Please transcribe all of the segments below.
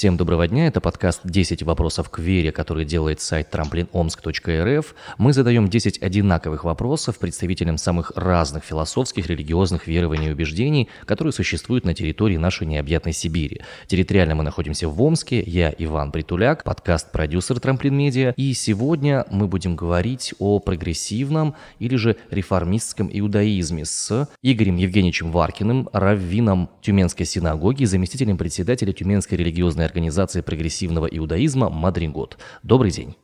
Всем доброго дня, это подкаст «10 вопросов к вере», который делает сайт tramplinomsk.rf. Мы задаем 10 одинаковых вопросов представителям самых разных философских, религиозных верований и убеждений, которые существуют на территории нашей необъятной Сибири. Территориально мы находимся в Омске, я Иван Притуляк, подкаст-продюсер Трамплин Медиа, и сегодня мы будем говорить о прогрессивном или же реформистском иудаизме с Игорем Евгеньевичем Варкиным, раввином Тюменской синагоги, заместителем председателя Тюменской религиозной организации прогрессивного иудаизма «Мадригот». Добрый день.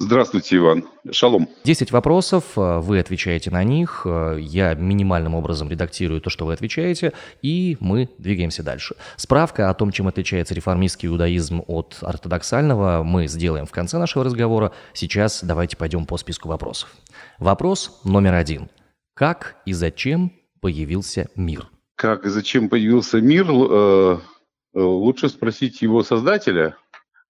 Здравствуйте, Иван. Шалом. Десять вопросов, э, вы отвечаете на них, э, я минимальным образом редактирую то, что вы отвечаете, и мы двигаемся дальше. Справка о том, чем отличается реформистский иудаизм от ортодоксального, мы сделаем в конце нашего разговора. Сейчас давайте пойдем по списку вопросов. Вопрос номер один. Как и зачем появился мир? Как и зачем появился мир? Э, лучше спросить его создателя.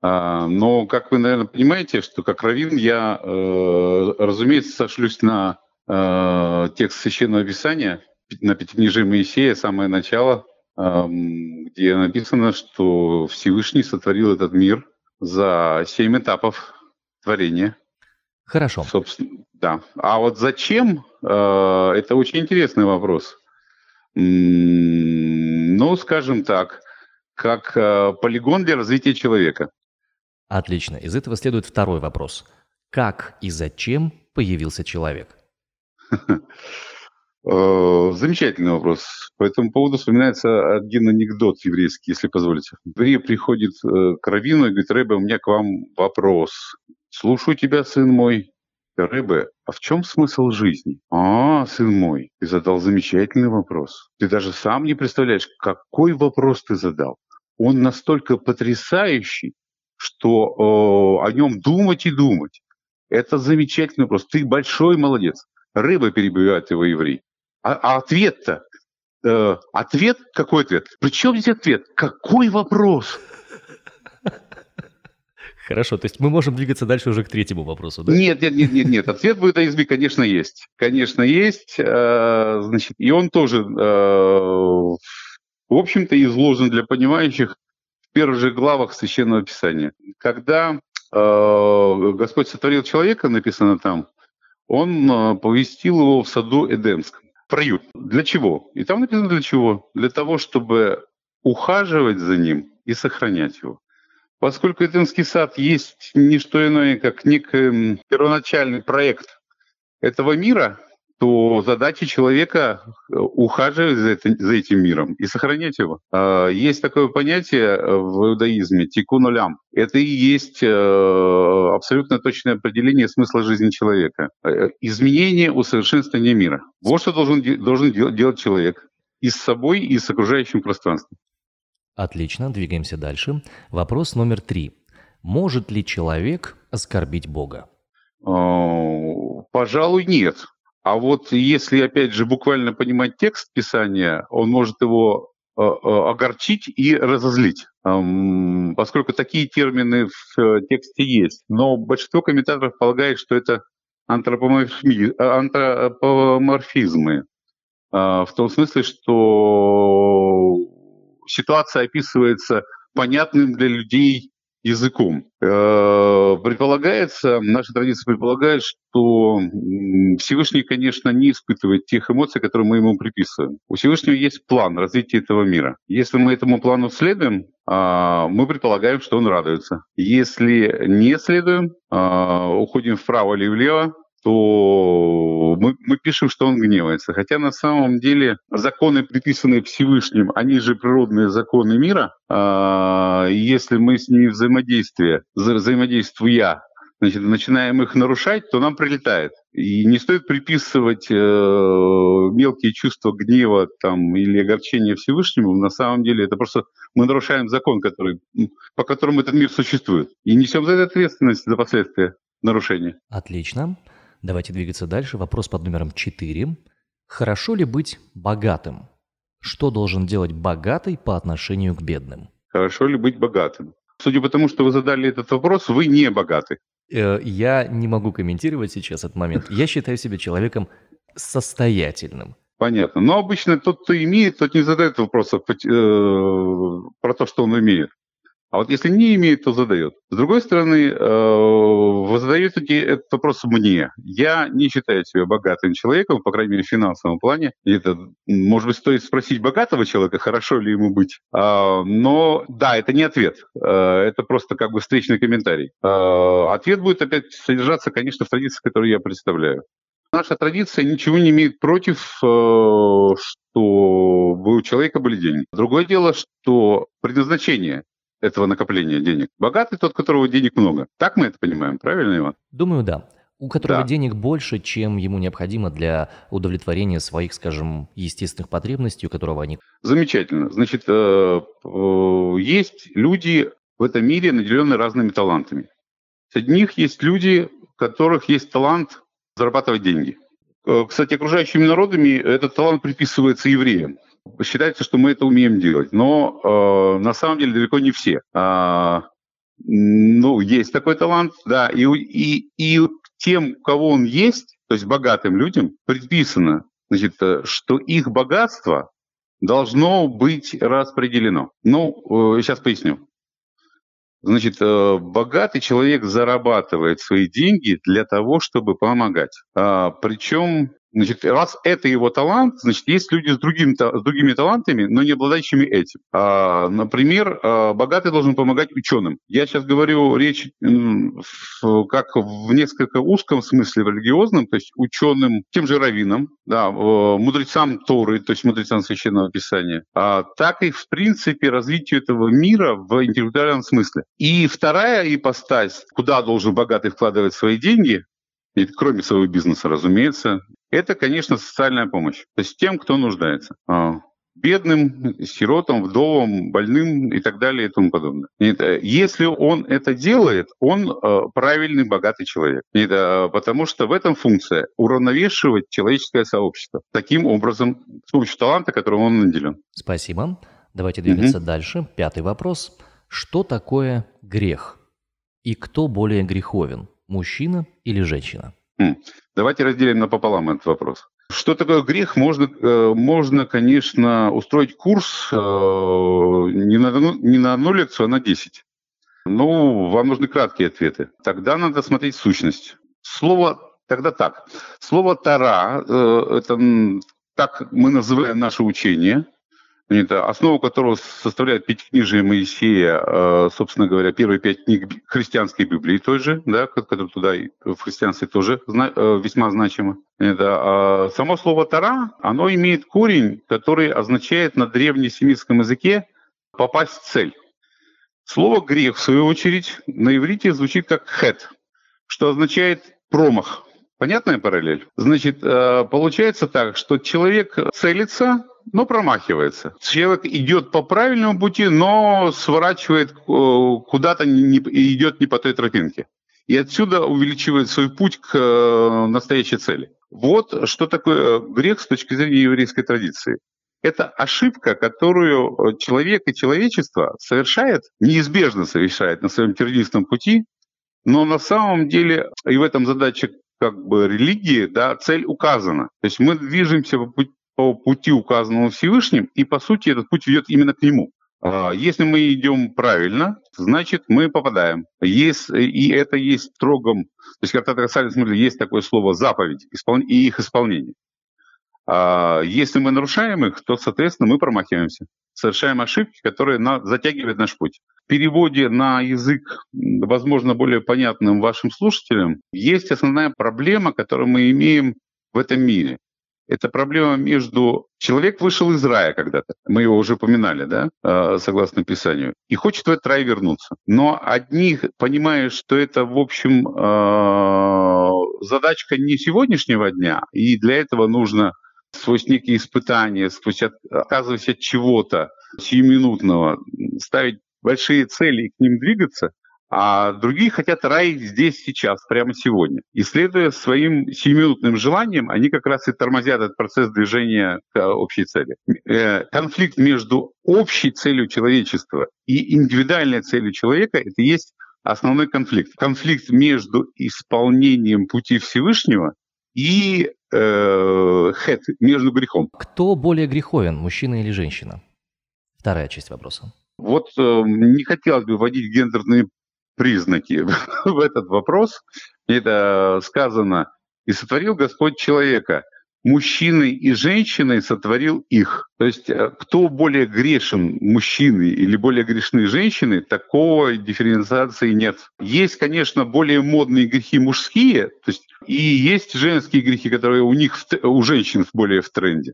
А, но, как вы, наверное, понимаете, что как раввин я, э, разумеется, сошлюсь на э, текст Священного Писания, на Пятикнижие Моисея, самое начало, где написано, что Всевышний сотворил этот мир за семь этапов творения. Хорошо. Собственно, да. А вот зачем? Это очень интересный вопрос. Ну, скажем так, как э, полигон для развития человека. Отлично. Из этого следует второй вопрос. Как и зачем появился человек? Э, замечательный вопрос. По этому поводу вспоминается один анекдот еврейский, если позволите. Еврей приходит э, к Равину и говорит, Рэбе, у меня к вам вопрос. Слушаю тебя, сын мой. Рэбе, а в чем смысл жизни? А, сын мой, ты задал замечательный вопрос. Ты даже сам не представляешь, какой вопрос ты задал он настолько потрясающий, что э, о нем думать и думать. Это замечательно просто. Ты большой молодец. Рыба перебивает его еврей. А, а ответ-то? Э, ответ? Какой ответ? Причем здесь ответ? Какой вопрос? Хорошо, то есть мы можем двигаться дальше уже к третьему вопросу, да? Нет, нет, нет, нет, нет. Ответ в иудаизме, конечно, есть. Конечно, есть. Э, значит, и он тоже э, в общем-то, изложен для понимающих в первых же главах Священного Писания. Когда э, Господь сотворил человека, написано там, он э, повестил его в саду Эдемском, в приют. Для чего? И там написано для чего? Для того, чтобы ухаживать за ним и сохранять его. Поскольку Эдемский сад есть не что иное, как некий первоначальный проект этого мира, то задача человека э, ухаживать за, это, за этим миром и сохранять его. А, есть такое понятие в иудаизме тикунулям. Это и есть э, абсолютно точное определение смысла жизни человека. Э, изменение, усовершенствование мира. Вот что должен, должен делать человек и с собой, и с окружающим пространством. Отлично, двигаемся дальше. Вопрос номер три. Может ли человек оскорбить Бога? Пожалуй, нет. А вот если, опять же, буквально понимать текст Писания, он может его э, э, огорчить и разозлить, поскольку такие термины в э, тексте есть. Но большинство комментаторов полагает, что это антропоморфизмы, в том смысле, что ситуация описывается понятным для людей языком. Э, предполагается, наша традиция предполагает, что Всевышний, конечно, не испытывает тех эмоций, которые мы ему приписываем. У Всевышнего есть план развития этого мира. Если мы этому плану следуем, а, мы предполагаем, что он радуется. Если не следуем, а, уходим вправо или влево, то мы, мы пишем, что он гневается. Хотя на самом деле законы, приписанные Всевышним, они же природные законы мира. А, если мы с ними взаимодействие, взаимодействуя, значит, начинаем их нарушать, то нам прилетает. И не стоит приписывать э, мелкие чувства гнева там, или огорчения Всевышнему. На самом деле это просто мы нарушаем закон, который, по которому этот мир существует. И несем за это ответственность за последствия нарушения. Отлично. Давайте двигаться дальше. Вопрос под номером 4. Хорошо ли быть богатым? Что должен делать богатый по отношению к бедным? Хорошо ли быть богатым? Судя по тому, что вы задали этот вопрос, вы не богаты. Э, я не могу комментировать сейчас этот момент. Я считаю себя человеком состоятельным. Понятно. Но обычно тот, кто имеет, тот не задает вопросов э, про то, что он имеет. А вот если не имеет, то задает. С другой стороны, э, вы задаете этот вопрос мне. Я не считаю себя богатым человеком, по крайней мере, в финансовом плане. И это, может быть, стоит спросить богатого человека, хорошо ли ему быть. А, но да, это не ответ. Э, это просто как бы встречный комментарий. Э, ответ будет опять содержаться, конечно, в традиции, которую я представляю. Наша традиция ничего не имеет против, что у человека были деньги. Другое дело, что предназначение этого накопления денег. Богатый тот, у которого денег много. Так мы это понимаем, правильно, Иван? Думаю, да. У которого да. денег больше, чем ему необходимо для удовлетворения своих, скажем, естественных потребностей, у которого они... Замечательно. Значит, э, э, есть люди в этом мире, наделенные разными талантами. Среди них есть люди, у которых есть талант зарабатывать деньги. Э, кстати, окружающими народами этот талант приписывается евреям считается, что мы это умеем делать. Но э, на самом деле далеко не все. А, ну, есть такой талант, да, и, и, и тем, у кого он есть, то есть богатым людям, предписано, значит, э, что их богатство должно быть распределено. Ну, э, сейчас поясню. Значит, э, богатый человек зарабатывает свои деньги для того, чтобы помогать. А, причем Значит, раз это его талант, значит, есть люди с, другим, с другими талантами, но не обладающими этим. А, например, а, богатый должен помогать ученым. Я сейчас говорю речь как в несколько узком смысле, в религиозном, то есть ученым, тем же раввинам, да, мудрецам Торы, то есть мудрецам Священного Писания, а, так и, в принципе, развитию этого мира в интеллектуальном смысле. И вторая ипостась, куда должен богатый вкладывать свои деньги, кроме своего бизнеса, разумеется, это, конечно, социальная помощь. То есть тем, кто нуждается. А, бедным, сиротам, вдовам, больным и так далее и тому подобное. Э, если он это делает, он э, правильный, богатый человек. Это, потому что в этом функция уравновешивать человеческое сообщество. Таким образом, с помощью таланта, которым он наделен. Спасибо. Давайте двигаться угу. дальше. Пятый вопрос. Что такое грех? И кто более греховен, мужчина или женщина? Хм. Давайте разделим напополам этот вопрос. Что такое грех? Можно, э, можно конечно, устроить курс э, не на, не на одну лекцию, а на 10. Ну, вам нужны краткие ответы. Тогда надо смотреть сущность. Слово тогда так. Слово «тара» э, – это так мы называем наше учение – основу которого составляет пятикнижие Моисея, э, собственно говоря, первые пять книг христианской Библии той же, да, которые туда в христианстве тоже э, весьма значимы. Это, а само слово «тара», оно имеет корень, который означает на древнесемитском языке «попасть в цель». Слово «грех», в свою очередь, на иврите звучит как «хет», что означает «промах». Понятная параллель? Значит, э, получается так, что человек целится но промахивается. Человек идет по правильному пути, но сворачивает э, куда-то, не, идет не по той тропинке. И отсюда увеличивает свой путь к э, настоящей цели. Вот что такое грех с точки зрения еврейской традиции. Это ошибка, которую человек и человечество совершает, неизбежно совершает на своем тернистом пути, но на самом деле и в этом задача как бы религии, да, цель указана. То есть мы движемся по пути по пути, указанному Всевышним, и по сути этот путь ведет именно к нему. А, если мы идем правильно, значит мы попадаем. Есть, и это есть строгом, то есть когда касались смысле есть такое слово заповедь и их исполнение. А если мы нарушаем их, то, соответственно, мы промахиваемся, совершаем ошибки, которые на, затягивают наш путь. В переводе на язык, возможно, более понятным вашим слушателям, есть основная проблема, которую мы имеем в этом мире. Это проблема между... Человек вышел из рая когда-то, мы его уже упоминали, да, а, согласно Писанию, и хочет в этот рай вернуться. Но одни понимают, что это, в общем, а, задачка не сегодняшнего дня, и для этого нужно сквозь некие испытания, сквозь отказываясь от чего-то сиюминутного, ставить большие цели и к ним двигаться – а другие хотят рай здесь, сейчас, прямо сегодня. И следуя своим сиюминутным желаниям, они как раз и тормозят этот процесс движения к общей цели. Э, конфликт между общей целью человечества и индивидуальной целью человека – это есть основной конфликт. Конфликт между исполнением пути Всевышнего и э, между грехом. Кто более греховен, мужчина или женщина? Вторая часть вопроса. Вот э, не хотелось бы вводить гендерные признаки в этот вопрос. Это сказано, и сотворил Господь человека – мужчиной и женщиной сотворил их. То есть э, кто более грешен, мужчины или более грешны женщины, такого дифференциации нет. Есть, конечно, более модные грехи мужские, то есть и есть женские грехи, которые у них, у женщин более в тренде.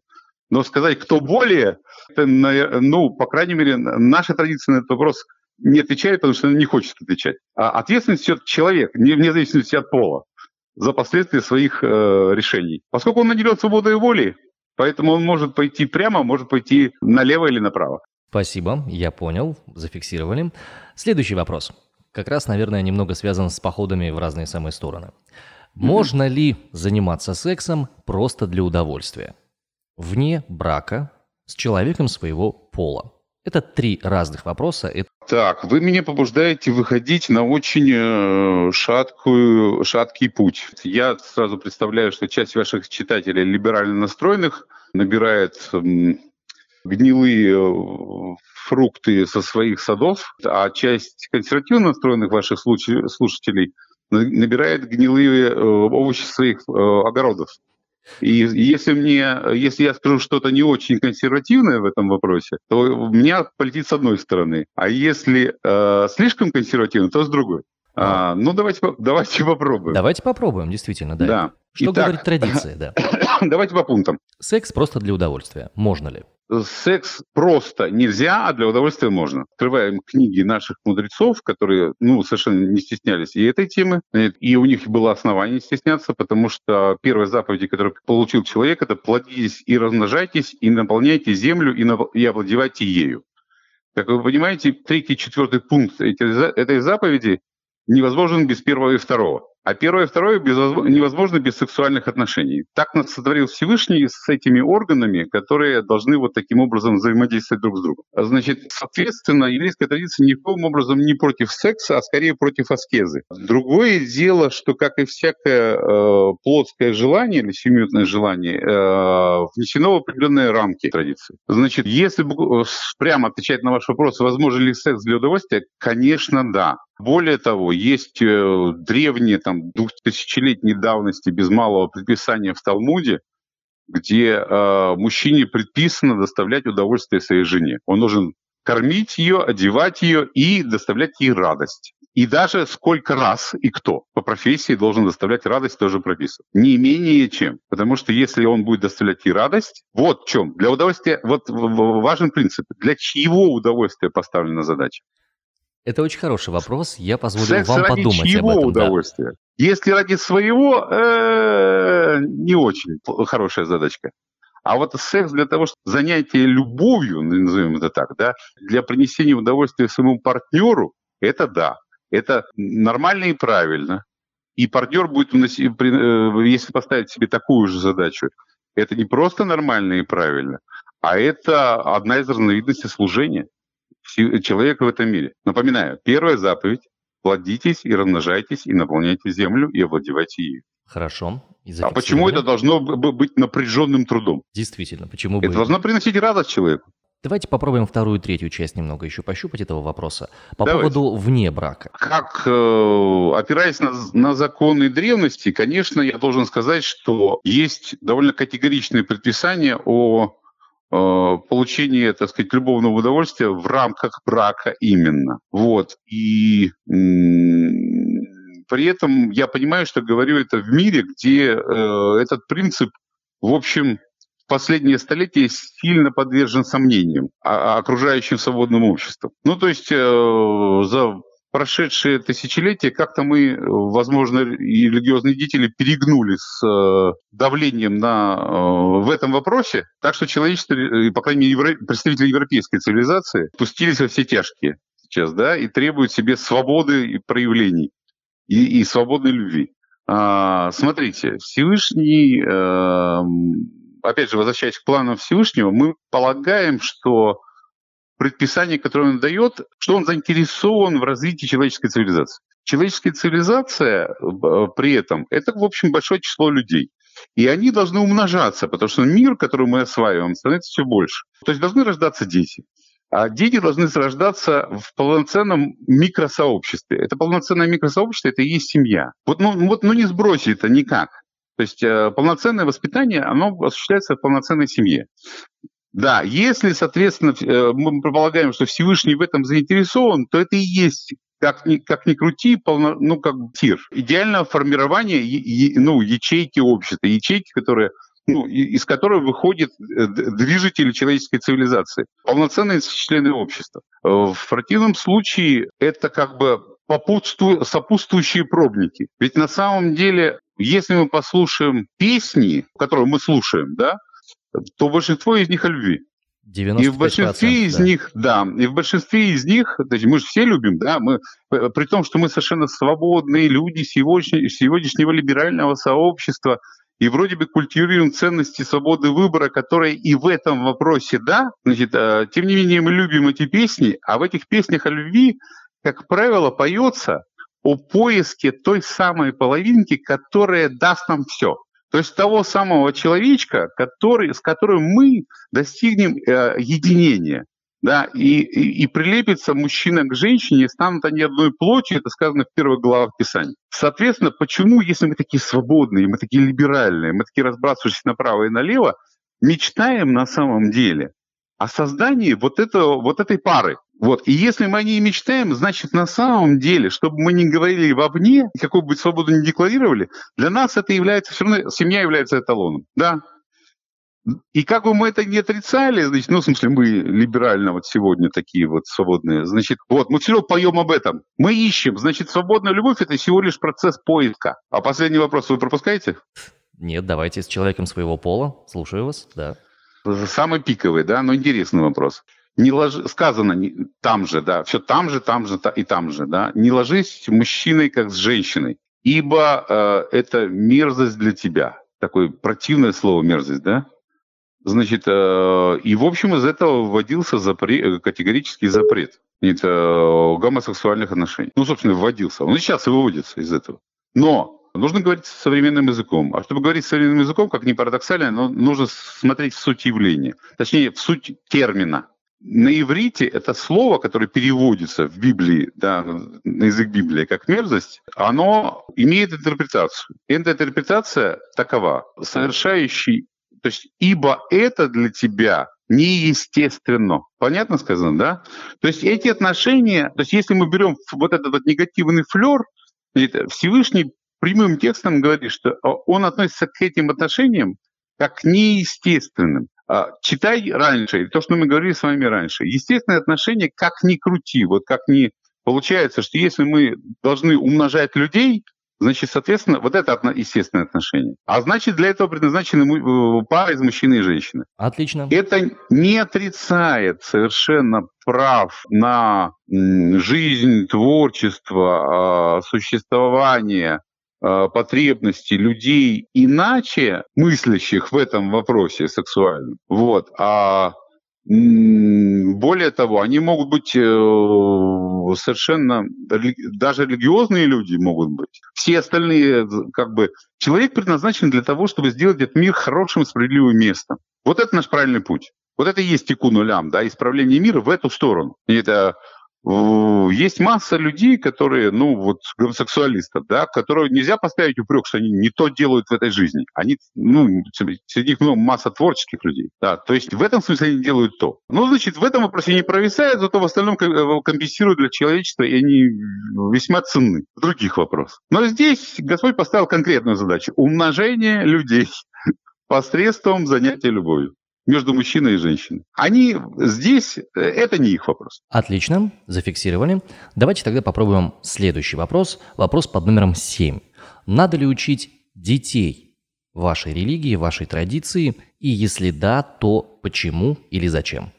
Но сказать, кто более, это, ну, по крайней мере, наша традиция на этот вопрос не отвечает, потому что не хочет отвечать. А ответственность все человек, вне зависимости от пола за последствия своих э, решений. Поскольку он наделен свободой воли, поэтому он может пойти прямо, может пойти налево или направо. Спасибо, я понял, зафиксировали. Следующий вопрос. Как раз, наверное, немного связан с походами в разные самые стороны. Можно ли заниматься сексом просто для удовольствия? Вне брака, с человеком своего пола? Это три разных вопроса. Так, вы меня побуждаете выходить на очень э, шаткую, шаткий путь. Я сразу представляю, что часть ваших читателей либерально настроенных набирает гнилые э, фрукты со своих садов, а часть консервативно настроенных ваших слушателей набирает гнилые э, овощи своих огородов. И если мне, если я скажу что-то не очень консервативное в этом вопросе, то у меня полетит с одной стороны. А если э, слишком консервативно, то с другой. А, ну, давайте, давайте попробуем. Давайте попробуем, действительно, да. да. Что Итак, говорит традиция, да. давайте по пунктам. Секс просто для удовольствия. Можно ли? секс просто нельзя, а для удовольствия можно. Открываем книги наших мудрецов, которые ну, совершенно не стеснялись и этой темы, и у них было основание стесняться, потому что первая заповедь, которую получил человек, это плодитесь и размножайтесь, и наполняйте землю, и, нап- и овладевайте ею. Как вы понимаете, третий, четвертый пункт этой заповеди невозможен без первого и второго. А первое и второе невозможно без сексуальных отношений. Так нас сотворил Всевышний с этими органами, которые должны вот таким образом взаимодействовать друг с другом. Значит, соответственно, еврейская традиция никаким образом не против секса, а скорее против аскезы. Другое дело, что, как и всякое э, плотское желание или сиюминутное желание, э, внесено в определенные рамки традиции. Значит, если прямо отвечать на ваш вопрос, возможен ли секс для удовольствия, конечно, да. Более того, есть э, древние, там, двухтысячелетней давности без малого предписания в Талмуде, где э, мужчине предписано доставлять удовольствие своей жене. Он должен кормить ее, одевать ее и доставлять ей радость. И даже сколько раз и кто по профессии должен доставлять радость, тоже прописано. Не менее чем. Потому что если он будет доставлять ей радость, вот в чем. Для удовольствия, вот важен принцип. Для чьего удовольствия поставлена задача? Это очень хороший вопрос. Я позволю Секс вам ради подумать чьего об этом. удовольствия? Да. Если ради своего, э, не очень хорошая задачка. А вот секс для того, чтобы занятие любовью, назовем это так, да, для принесения удовольствия своему партнеру, это да. Это нормально и правильно. И партнер будет, э, если поставить себе такую же задачу, это не просто нормально и правильно, а это одна из разновидностей служения человека в этом мире. Напоминаю, первая заповедь – плодитесь и размножайтесь, и наполняйте землю, и овладевайте ею. Хорошо. А почему это должно быть напряженным трудом? Действительно, почему бы... Это должно приносить радость человеку. Давайте попробуем вторую, третью часть немного еще пощупать этого вопроса. По Давайте. поводу вне брака. Как, э, опираясь на, на законы древности, конечно, я должен сказать, что есть довольно категоричные предписания о получение, так сказать, любовного удовольствия в рамках брака именно. Вот. И при этом я понимаю, что говорю это в мире, где э, этот принцип, в общем, в последние столетия сильно подвержен сомнениям окружающим свободным обществом. Ну, то есть э, за прошедшие тысячелетия как-то мы, возможно, и религиозные деятели перегнули с э, давлением на, э, в этом вопросе, так что человечество, и, по крайней мере, евро, представители европейской цивилизации пустились во все тяжкие сейчас, да, и требуют себе свободы и проявлений, и, и свободной любви. А, смотрите, Всевышний, э, опять же, возвращаясь к планам Всевышнего, мы полагаем, что предписание, которое он дает, что он заинтересован в развитии человеческой цивилизации. Человеческая цивилизация э, при этом – это, в общем, большое число людей. И они должны умножаться, потому что мир, который мы осваиваем, становится все больше. То есть должны рождаться дети. А дети должны рождаться в полноценном микросообществе. Это полноценное микросообщество, это и есть семья. Вот, ну, вот, ну не сбросить это никак. То есть э, полноценное воспитание, оно осуществляется в полноценной семье. Да, если, соответственно, э, мы предполагаем, что Всевышний в этом заинтересован, то это и есть как ни, как ни крути, полно, ну, как тир. Идеальное формирование ну, ячейки общества, ячейки, которые ну, из которой выходит э, движитель человеческой цивилизации, полноценные члены общества. В противном случае это как бы сопутствующие пробники. Ведь на самом деле, если мы послушаем песни, которые мы слушаем, да, то большинство из них о любви. И в большинстве из да. них, да, и в большинстве из них, то есть мы же все любим, да, мы, при том, что мы совершенно свободные люди сегодня, сегодняшнего либерального сообщества, и вроде бы культивируем ценности свободы выбора, которые и в этом вопросе, да, значит, э, тем не менее мы любим эти песни, а в этих песнях о любви, как правило, поется о поиске той самой половинки, которая даст нам все. То есть того самого человечка, который, с которым мы достигнем э, единения. Да, и, и, и прилепится мужчина к женщине, станут они одной плотью, это сказано в первых главах Писания. Соответственно, почему, если мы такие свободные, мы такие либеральные, мы такие разбрасывающиеся направо и налево, мечтаем на самом деле о создании вот, этого, вот этой пары? Вот. И если мы о ней мечтаем, значит, на самом деле, чтобы мы не говорили вовне, какую бы свободу не декларировали, для нас это является, все равно семья является эталоном. Да, и как бы мы это не отрицали, значит, ну, в смысле, мы либерально вот сегодня такие вот свободные, значит, вот, мы все равно поем об этом. Мы ищем, значит, свободная любовь – это всего лишь процесс поиска. А последний вопрос вы пропускаете? Нет, давайте с человеком своего пола. Слушаю вас, да. Самый пиковый, да, но интересный вопрос не ложи, сказано не, там же, да, все там же, там же и там же, да, не ложись мужчиной, как с женщиной, ибо э, это мерзость для тебя. Такое противное слово мерзость, да? Значит, э, и в общем из этого вводился запрет, категорический запрет нет, э, гомосексуальных отношений. Ну, собственно, вводился. Он и сейчас выводится из этого. Но нужно говорить современным языком. А чтобы говорить современным языком, как ни парадоксально, но нужно смотреть в суть явления. Точнее, в суть термина на иврите это слово, которое переводится в Библии, да, на язык Библии как мерзость, оно имеет интерпретацию. И эта интерпретация такова. Совершающий, то есть ибо это для тебя неестественно. Понятно сказано, да? То есть эти отношения, то есть если мы берем вот этот вот негативный флер, Всевышний прямым текстом говорит, что он относится к этим отношениям как к неестественным. А, читай раньше, то, что мы говорили с вами раньше. Естественное отношение, как ни крути, вот как ни получается, что если мы должны умножать людей, значит, соответственно, вот это естественное отношение. А значит, для этого предназначены э, пара из мужчины и женщины. Отлично. Это не отрицает совершенно прав на жизнь, творчество, а, существование потребности людей иначе мыслящих в этом вопросе сексуальном. Вот. А более того, они могут быть э, совершенно, даже религиозные люди могут быть. Все остальные, как бы, человек предназначен для того, чтобы сделать этот мир хорошим справедливым местом. Вот это наш правильный путь. Вот это и есть тику нулям, да, исправление мира в эту сторону. И это есть масса людей, которые, ну, вот гомосексуалистов, да, которые нельзя поставить упрек, что они не то делают в этой жизни. Они, ну, среди них много масса творческих людей. Да, то есть в этом смысле они делают то. Ну, значит, в этом вопросе не провисают, зато в остальном э, компенсируют для человечества, и они весьма ценны в других вопросах. Но здесь Господь поставил конкретную задачу – умножение людей посредством занятия любовью между мужчиной и женщиной. Они здесь, э, это не их вопрос. Отлично, зафиксировали. Давайте тогда попробуем следующий вопрос. Вопрос под номером 7. Надо ли учить детей вашей религии, вашей традиции? И если да, то почему или зачем?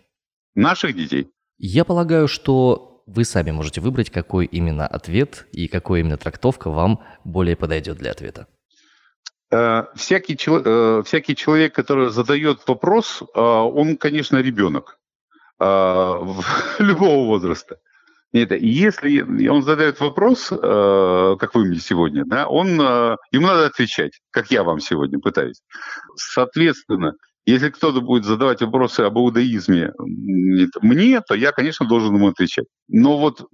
Наших детей? Я полагаю, что вы сами можете выбрать, какой именно ответ и какой именно трактовка вам более подойдет для ответа. Э, всякий, э, всякий человек, который задает вопрос, э, он, конечно, ребенок любого возраста. Это, если он задает вопрос, как вы мне сегодня, да, он, ему надо отвечать, как я вам сегодня пытаюсь. Соответственно, Если кто-то будет задавать вопросы об иудаизме мне, то я, конечно, должен ему отвечать. Но вот,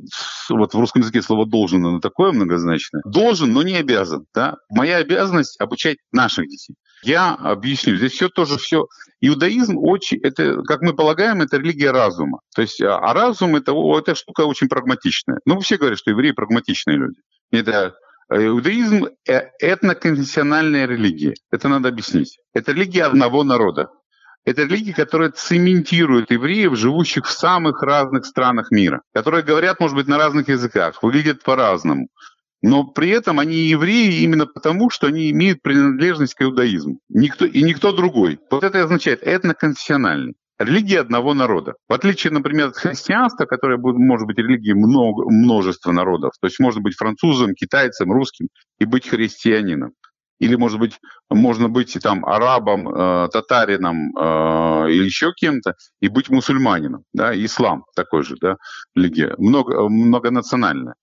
вот в русском языке слово «должен» оно такое многозначное. Должен, но не обязан. Да? Моя обязанность обучать наших детей. Я объясню. Здесь все тоже все. Иудаизм очень, это, как мы полагаем, это религия разума. То есть, а, а разум это, это штука очень прагматичная. Ну, все говорят, что евреи прагматичные люди. Это иудаизм э, – этноконфессиональная религия. Это надо объяснить. Это религия одного народа. Это религия, которая цементирует евреев, живущих в самых разных странах мира, которые говорят, может быть, на разных языках, выглядят по-разному. Но при этом они евреи именно потому, что они имеют принадлежность к иудаизму. Никто, и никто другой. Вот это означает этноконфессиональный религия одного народа. В отличие, например, от христианства, которое может быть религией много, множества народов, то есть можно быть французом, китайцем, русским и быть христианином. Или, может быть, можно быть там арабом, э, татарином э, или еще кем-то и быть мусульманином. Да? Ислам такой же, да, религия, много, многонациональная.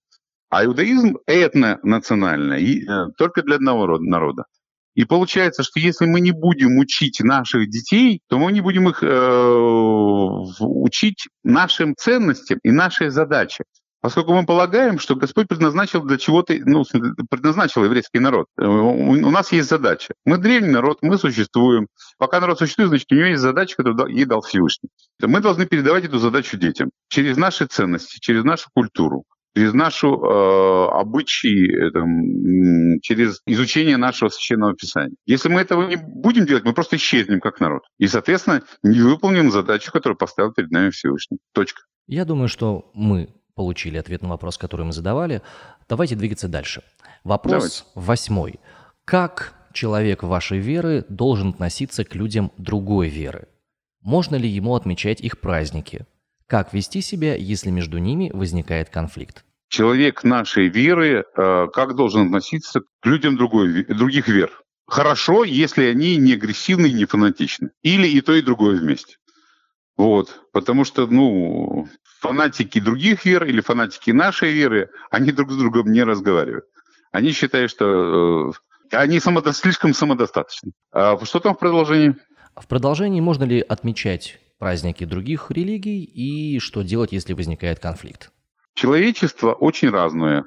А иудаизм этнонациональный, и, э, только для одного народа. И получается, что если мы не будем учить наших детей, то мы не будем их э, учить нашим ценностям и нашей задаче. Поскольку мы полагаем, что Господь предназначил для чего-то, ну, предназначил еврейский народ. Э, у нас есть задача. Мы древний народ, мы существуем. Пока народ существует, значит, у него есть задача, которую ей дал Всевышний. Мы должны передавать эту задачу детям через наши ценности, через нашу культуру через нашу э, обычаи, там, через изучение нашего священного писания. Если мы этого не будем делать, мы просто исчезнем как народ. И, соответственно, не выполним задачу, которую поставил перед нами Всевышний. Точка. Я думаю, что мы получили ответ на вопрос, который мы задавали. Давайте двигаться дальше. Вопрос Давайте. восьмой. Как человек вашей веры должен относиться к людям другой веры? Можно ли ему отмечать их праздники? Как вести себя, если между ними возникает конфликт? Человек нашей веры э, как должен относиться к людям другой, других вер? Хорошо, если они не агрессивны и не фанатичны. Или и то, и другое вместе. Вот. Потому что, ну, фанатики других вер или фанатики нашей веры, они друг с другом не разговаривают. Они считают, что э, они самодо... слишком самодостаточны. А что там в продолжении? В продолжении можно ли отмечать праздники других религий и что делать, если возникает конфликт? Человечество очень разное.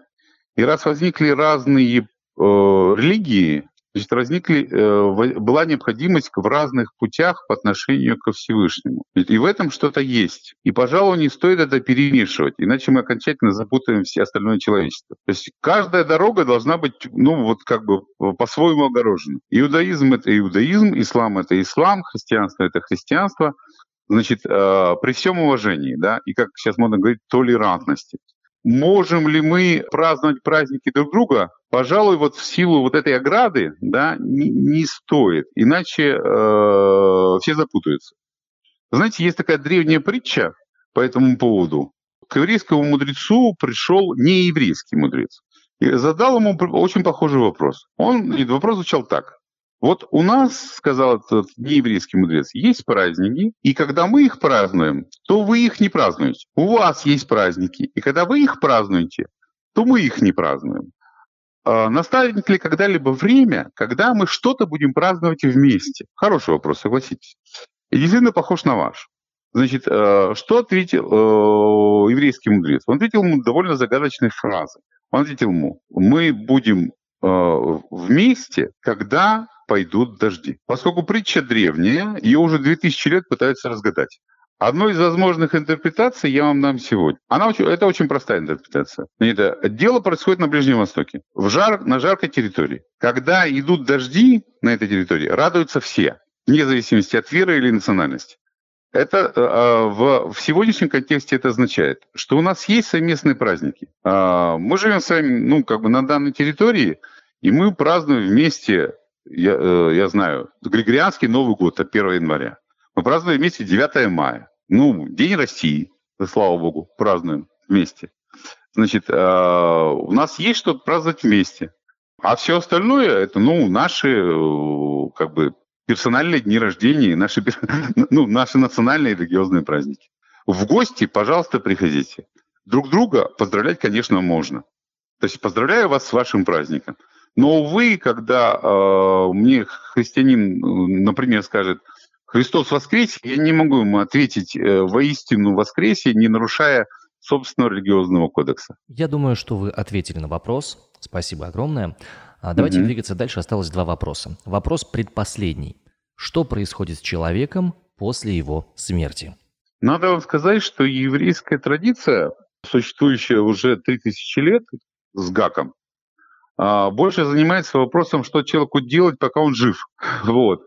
И раз возникли разные э, религии, значит, возникли, э, была необходимость в разных путях по отношению ко Всевышнему. И в этом что-то есть. И, пожалуй, не стоит это перемешивать, иначе мы окончательно запутаем все остальное человечество. То есть каждая дорога должна быть, ну, вот как бы по-своему огорожена. Иудаизм — это иудаизм, ислам — это ислам, христианство — это христианство — Значит, э, при всем уважении, да, и как сейчас можно говорить, толерантности. Можем ли мы праздновать праздники друг друга? Пожалуй, вот в силу вот этой ограды, да, не, не стоит, иначе э, все запутаются. Знаете, есть такая древняя притча по этому поводу. К еврейскому мудрецу пришел нееврейский мудрец и задал ему очень похожий вопрос. Он, вопрос звучал так. Вот у нас, сказал этот нееврейский мудрец, есть праздники, и когда мы их празднуем, то вы их не празднуете. У вас есть праздники, и когда вы их празднуете, то мы их не празднуем. А настанет ли когда-либо время, когда мы что-то будем праздновать вместе? Хороший вопрос, согласитесь. И похож на ваш. Значит, э, что ответил э, еврейский мудрец? Он ответил ему довольно загадочной фразой. Он ответил ему, мы будем э, вместе, когда пойдут дожди. Поскольку притча древняя, ее уже 2000 лет пытаются разгадать. Одну из возможных интерпретаций я вам дам сегодня. Она очень, это очень простая интерпретация. Это, дело происходит на Ближнем Востоке, в жар, на жаркой территории. Когда идут дожди на этой территории, радуются все, вне зависимости от веры или национальности. Это э, в, в сегодняшнем контексте это означает, что у нас есть совместные праздники. Э, мы живем с вами, ну, как бы на данной территории, и мы празднуем вместе я, э, я знаю, Григорианский Новый год, это 1 января. Мы празднуем вместе 9 мая. Ну, День России, слава богу, празднуем вместе. Значит, э, у нас есть что праздновать вместе. А все остальное, это, ну, наши, э, как бы, персональные дни рождения, наши, ну, наши национальные религиозные праздники. В гости, пожалуйста, приходите. Друг друга поздравлять, конечно, можно. То есть поздравляю вас с вашим праздником. Но, увы, когда э, мне христианин, например, скажет, Христос воскресе, я не могу ему ответить э, воистину воскресе, не нарушая собственного религиозного кодекса. Я думаю, что вы ответили на вопрос. Спасибо огромное. А давайте угу. двигаться дальше. Осталось два вопроса. Вопрос предпоследний. Что происходит с человеком после его смерти? Надо вам сказать, что еврейская традиция, существующая уже 3000 лет с Гаком, больше занимается вопросом, что человеку делать, пока он жив. Вот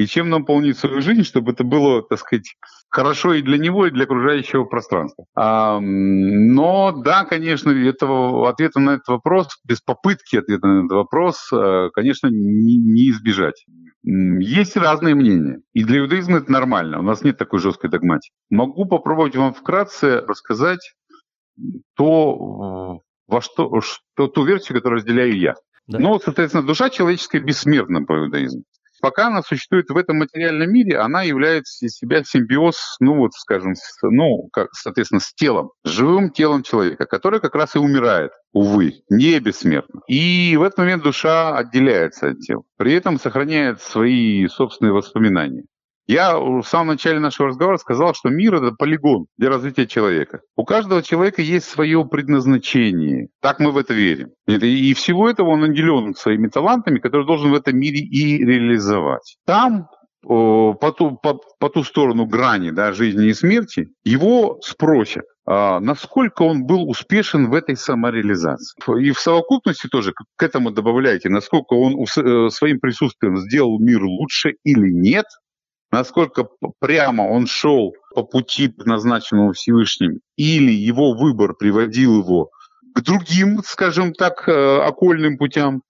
и чем наполнить свою жизнь, чтобы это было, так сказать, хорошо и для него, и для окружающего пространства. А, но да, конечно, этого ответа на этот вопрос, без попытки ответа на этот вопрос, э, конечно, не, не избежать. Есть разные мнения. И для иудаизма это нормально. У нас нет такой жесткой догматики. Могу попробовать вам вкратце рассказать то, во что, что ту версию, которую разделяю я. Да. Ну, соответственно, душа человеческая бессмертна по иудаизму. Пока она существует в этом материальном мире, она является из себя симбиоз, ну вот, скажем, с, ну, как, соответственно, с телом, с живым телом человека, который как раз и умирает, увы, не бессмертно. И в этот момент душа отделяется от тела, при этом сохраняет свои собственные воспоминания. Я в самом начале нашего разговора сказал, что мир — это полигон для развития человека. У каждого человека есть свое предназначение. Так мы в это верим. И всего этого он наделен своими талантами, которые должен в этом мире и реализовать. Там по ту, по, по ту сторону грани да, жизни и смерти, его спросят, а, насколько он был успешен в этой самореализации. И в совокупности тоже к этому добавляйте, насколько он э, своим присутствием сделал мир лучше или нет, насколько прямо он шел по пути, предназначенному Всевышним, или его выбор приводил его к другим, скажем так, э, окольным путям,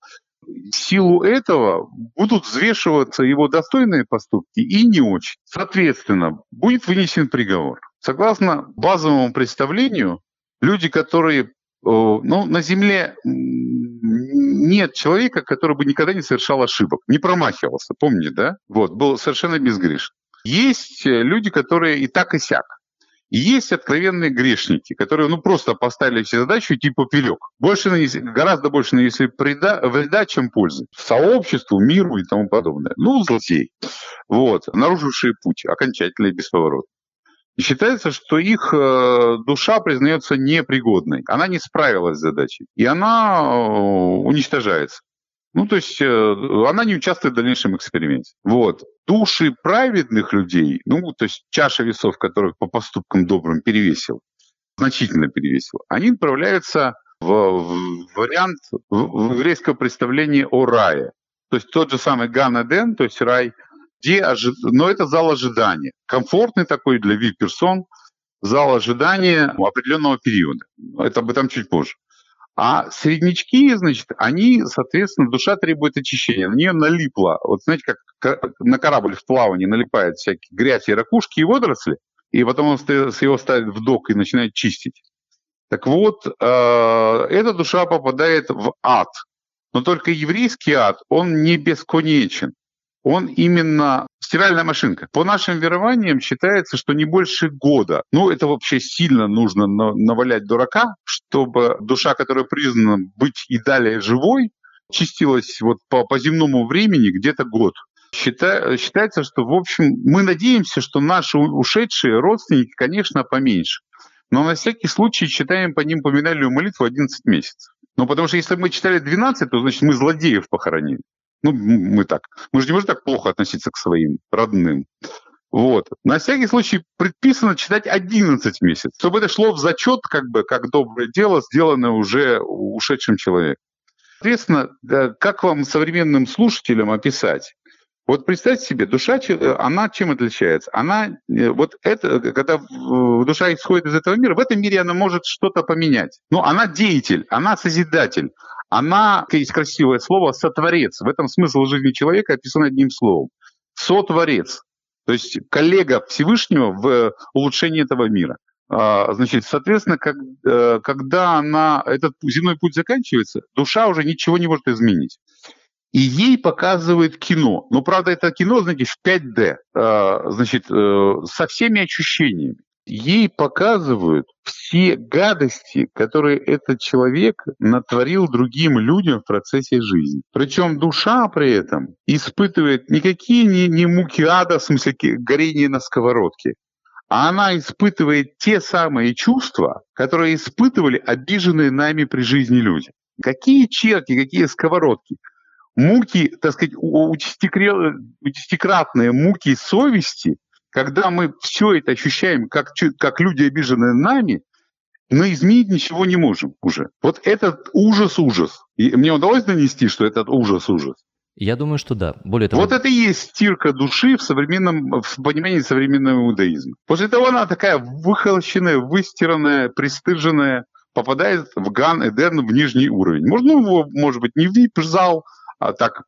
в силу этого будут взвешиваться его достойные поступки и не очень. Соответственно, будет вынесен приговор. Согласно базовому представлению, люди, которые ну, на Земле нет человека, который бы никогда не совершал ошибок, не промахивался, помните, да? Вот, был совершенно безгрешен. Есть э, люди, которые и так, и сяк. Есть откровенные грешники, которые ну, просто поставили все задачу идти поперек. Больше нанесли, гораздо больше нанесли вреда, вреда, чем пользы. Сообществу, миру и тому подобное. Ну, злодей. Вот, нарушившие путь, окончательно и. И считается, что их э, душа признается непригодной. Она не справилась с задачей. И она э, уничтожается. Ну, то есть э, она не участвует в дальнейшем эксперименте. Вот. Души праведных людей, ну, то есть чаша весов, которых по поступкам добрым перевесил, значительно перевесил, они отправляются в, в вариант в, в еврейского представления о рае. То есть тот же самый Ган-Эден, то есть рай – где ожи... но это зал ожидания. Комфортный такой для VIP-персон зал ожидания определенного периода. Это об этом чуть позже. А среднячки, значит, они, соответственно, душа требует очищения. На нее налипло, вот знаете, как на корабль в плавании налипает всякие грязь и ракушки и водоросли, и потом он его ставит в док и начинает чистить. Так вот, э, эта душа попадает в ад. Но только еврейский ад, он не бесконечен он именно стиральная машинка. По нашим верованиям считается, что не больше года. Ну, это вообще сильно нужно навалять дурака, чтобы душа, которая признана быть и далее живой, чистилась вот по, по земному времени где-то год. Считается, что, в общем, мы надеемся, что наши ушедшие родственники, конечно, поменьше. Но на всякий случай читаем по ним поминальную молитву 11 месяцев. Ну, потому что если мы читали 12, то значит мы злодеев похоронили. Ну, мы так. Мы же не можем так плохо относиться к своим родным. Вот. На всякий случай предписано читать 11 месяцев, чтобы это шло в зачет, как бы, как доброе дело, сделанное уже ушедшим человеком. Соответственно, как вам, современным слушателям, описать? Вот представьте себе, душа, она чем отличается? Она, э, вот это, когда душа исходит из этого мира, в этом мире она может что-то поменять. Но она деятель, она созидатель, она, есть красивое слово, сотворец. В этом смысл жизни человека описан одним словом. Сотворец. То есть коллега Всевышнего в улучшении этого мира. А, значит, соответственно, как, э, когда она, этот земной путь заканчивается, душа уже ничего не может изменить. И ей показывают кино. Но, правда, это кино, знаете, в 5D, а, значит, э, со всеми ощущениями. Ей показывают все гадости, которые этот человек натворил другим людям в процессе жизни. Причем душа при этом испытывает никакие не, не муки ада, в смысле горение на сковородке, а она испытывает те самые чувства, которые испытывали обиженные нами при жизни люди. Какие черти, какие сковородки? Муки, так сказать, десятикратные муки совести, когда мы все это ощущаем как, как люди, обиженные нами, но изменить ничего не можем уже. Вот этот ужас-ужас. И мне удалось донести, что этот ужас-ужас. Я думаю, что да. Более того... Вот это и есть стирка души в современном, в понимании современного иудаизма. После того она такая выхолощенная, выстиранная, пристыженная, попадает в Ган Эден в нижний уровень. Можно его, может быть, не в вип-зал, а так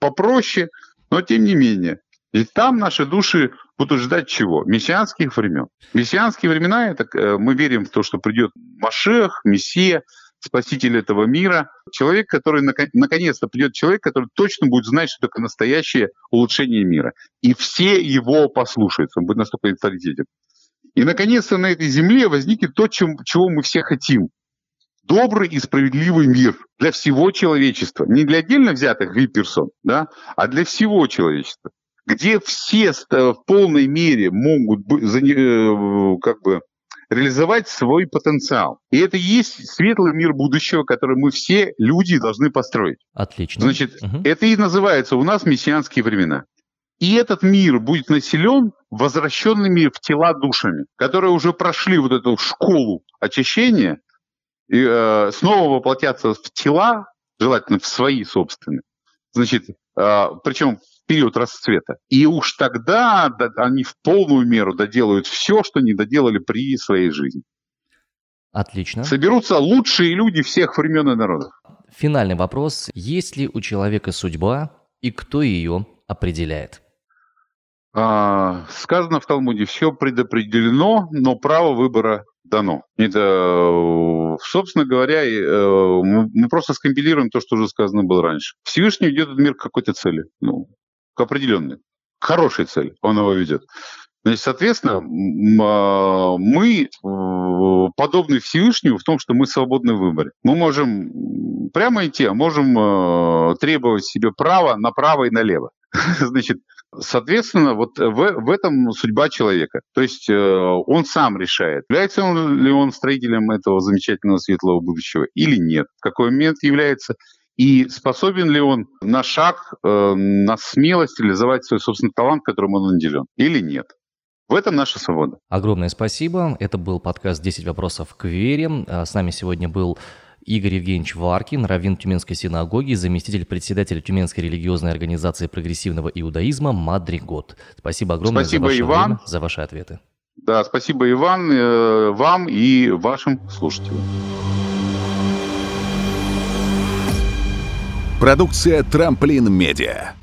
попроще, но тем не менее. И там наши души будут ждать чего? Мессианских времен. Мессианские времена, это э, мы верим в то, что придет Машех, Мессия, спаситель этого мира, человек, который наконец-то придет человек, который точно будет знать, что такое настоящее улучшение мира. И все его послушаются, он будет настолько авторитетен. И наконец-то на этой земле возникнет то, чем, чего мы все хотим. Добрый и справедливый мир для всего человечества. Не для отдельно взятых вип-персон, да, а для всего человечества. Где все в полной мере могут э, как бы, реализовать свой потенциал. И это и есть светлый мир будущего, который мы все люди должны построить. Отлично. Значит, угу. это и называется у нас мессианские времена. И этот мир будет населен возвращенными в тела душами, которые уже прошли вот эту школу очищения, и э, снова воплотятся в тела, желательно в свои собственные. Значит, э, причем период расцвета. И уж тогда да, они в полную меру доделают все, что не доделали при своей жизни. Отлично. Соберутся лучшие люди всех времен и народов. Финальный вопрос. Есть ли у человека судьба и кто ее определяет? А, сказано в Талмуде, все предопределено, но право выбора дано. Это, э, собственно говоря, э, мы просто скомпилируем то, что уже сказано было раньше. Всевышний ведет этот мир к какой-то цели, ну, к определенной, к хорошей цели он его ведет. Значит, соответственно, а, мы э, подобны Всевышнему в том, что мы свободны в выборе. Мы можем прямо идти, а можем требовать себе права направо и налево. Значит, Соответственно, вот в, в этом судьба человека. То есть э, он сам решает, является он, ли он строителем этого замечательного светлого будущего или нет, в какой момент является, и способен ли он на шаг, э, на смелость реализовать свой собственный талант, которым он наделен, или нет. В этом наша свобода. Огромное спасибо. Это был подкаст «10 вопросов к вере». А с нами сегодня был Игорь Евгеньевич Варкин, раввин Тюменской синагоги, заместитель председателя Тюменской религиозной организации прогрессивного иудаизма Мадригот. Спасибо огромное спасибо, за, ваше Иван. время, за ваши ответы. Да, спасибо, Иван, э, вам и вашим слушателям. Продукция «Трамплин Медиа».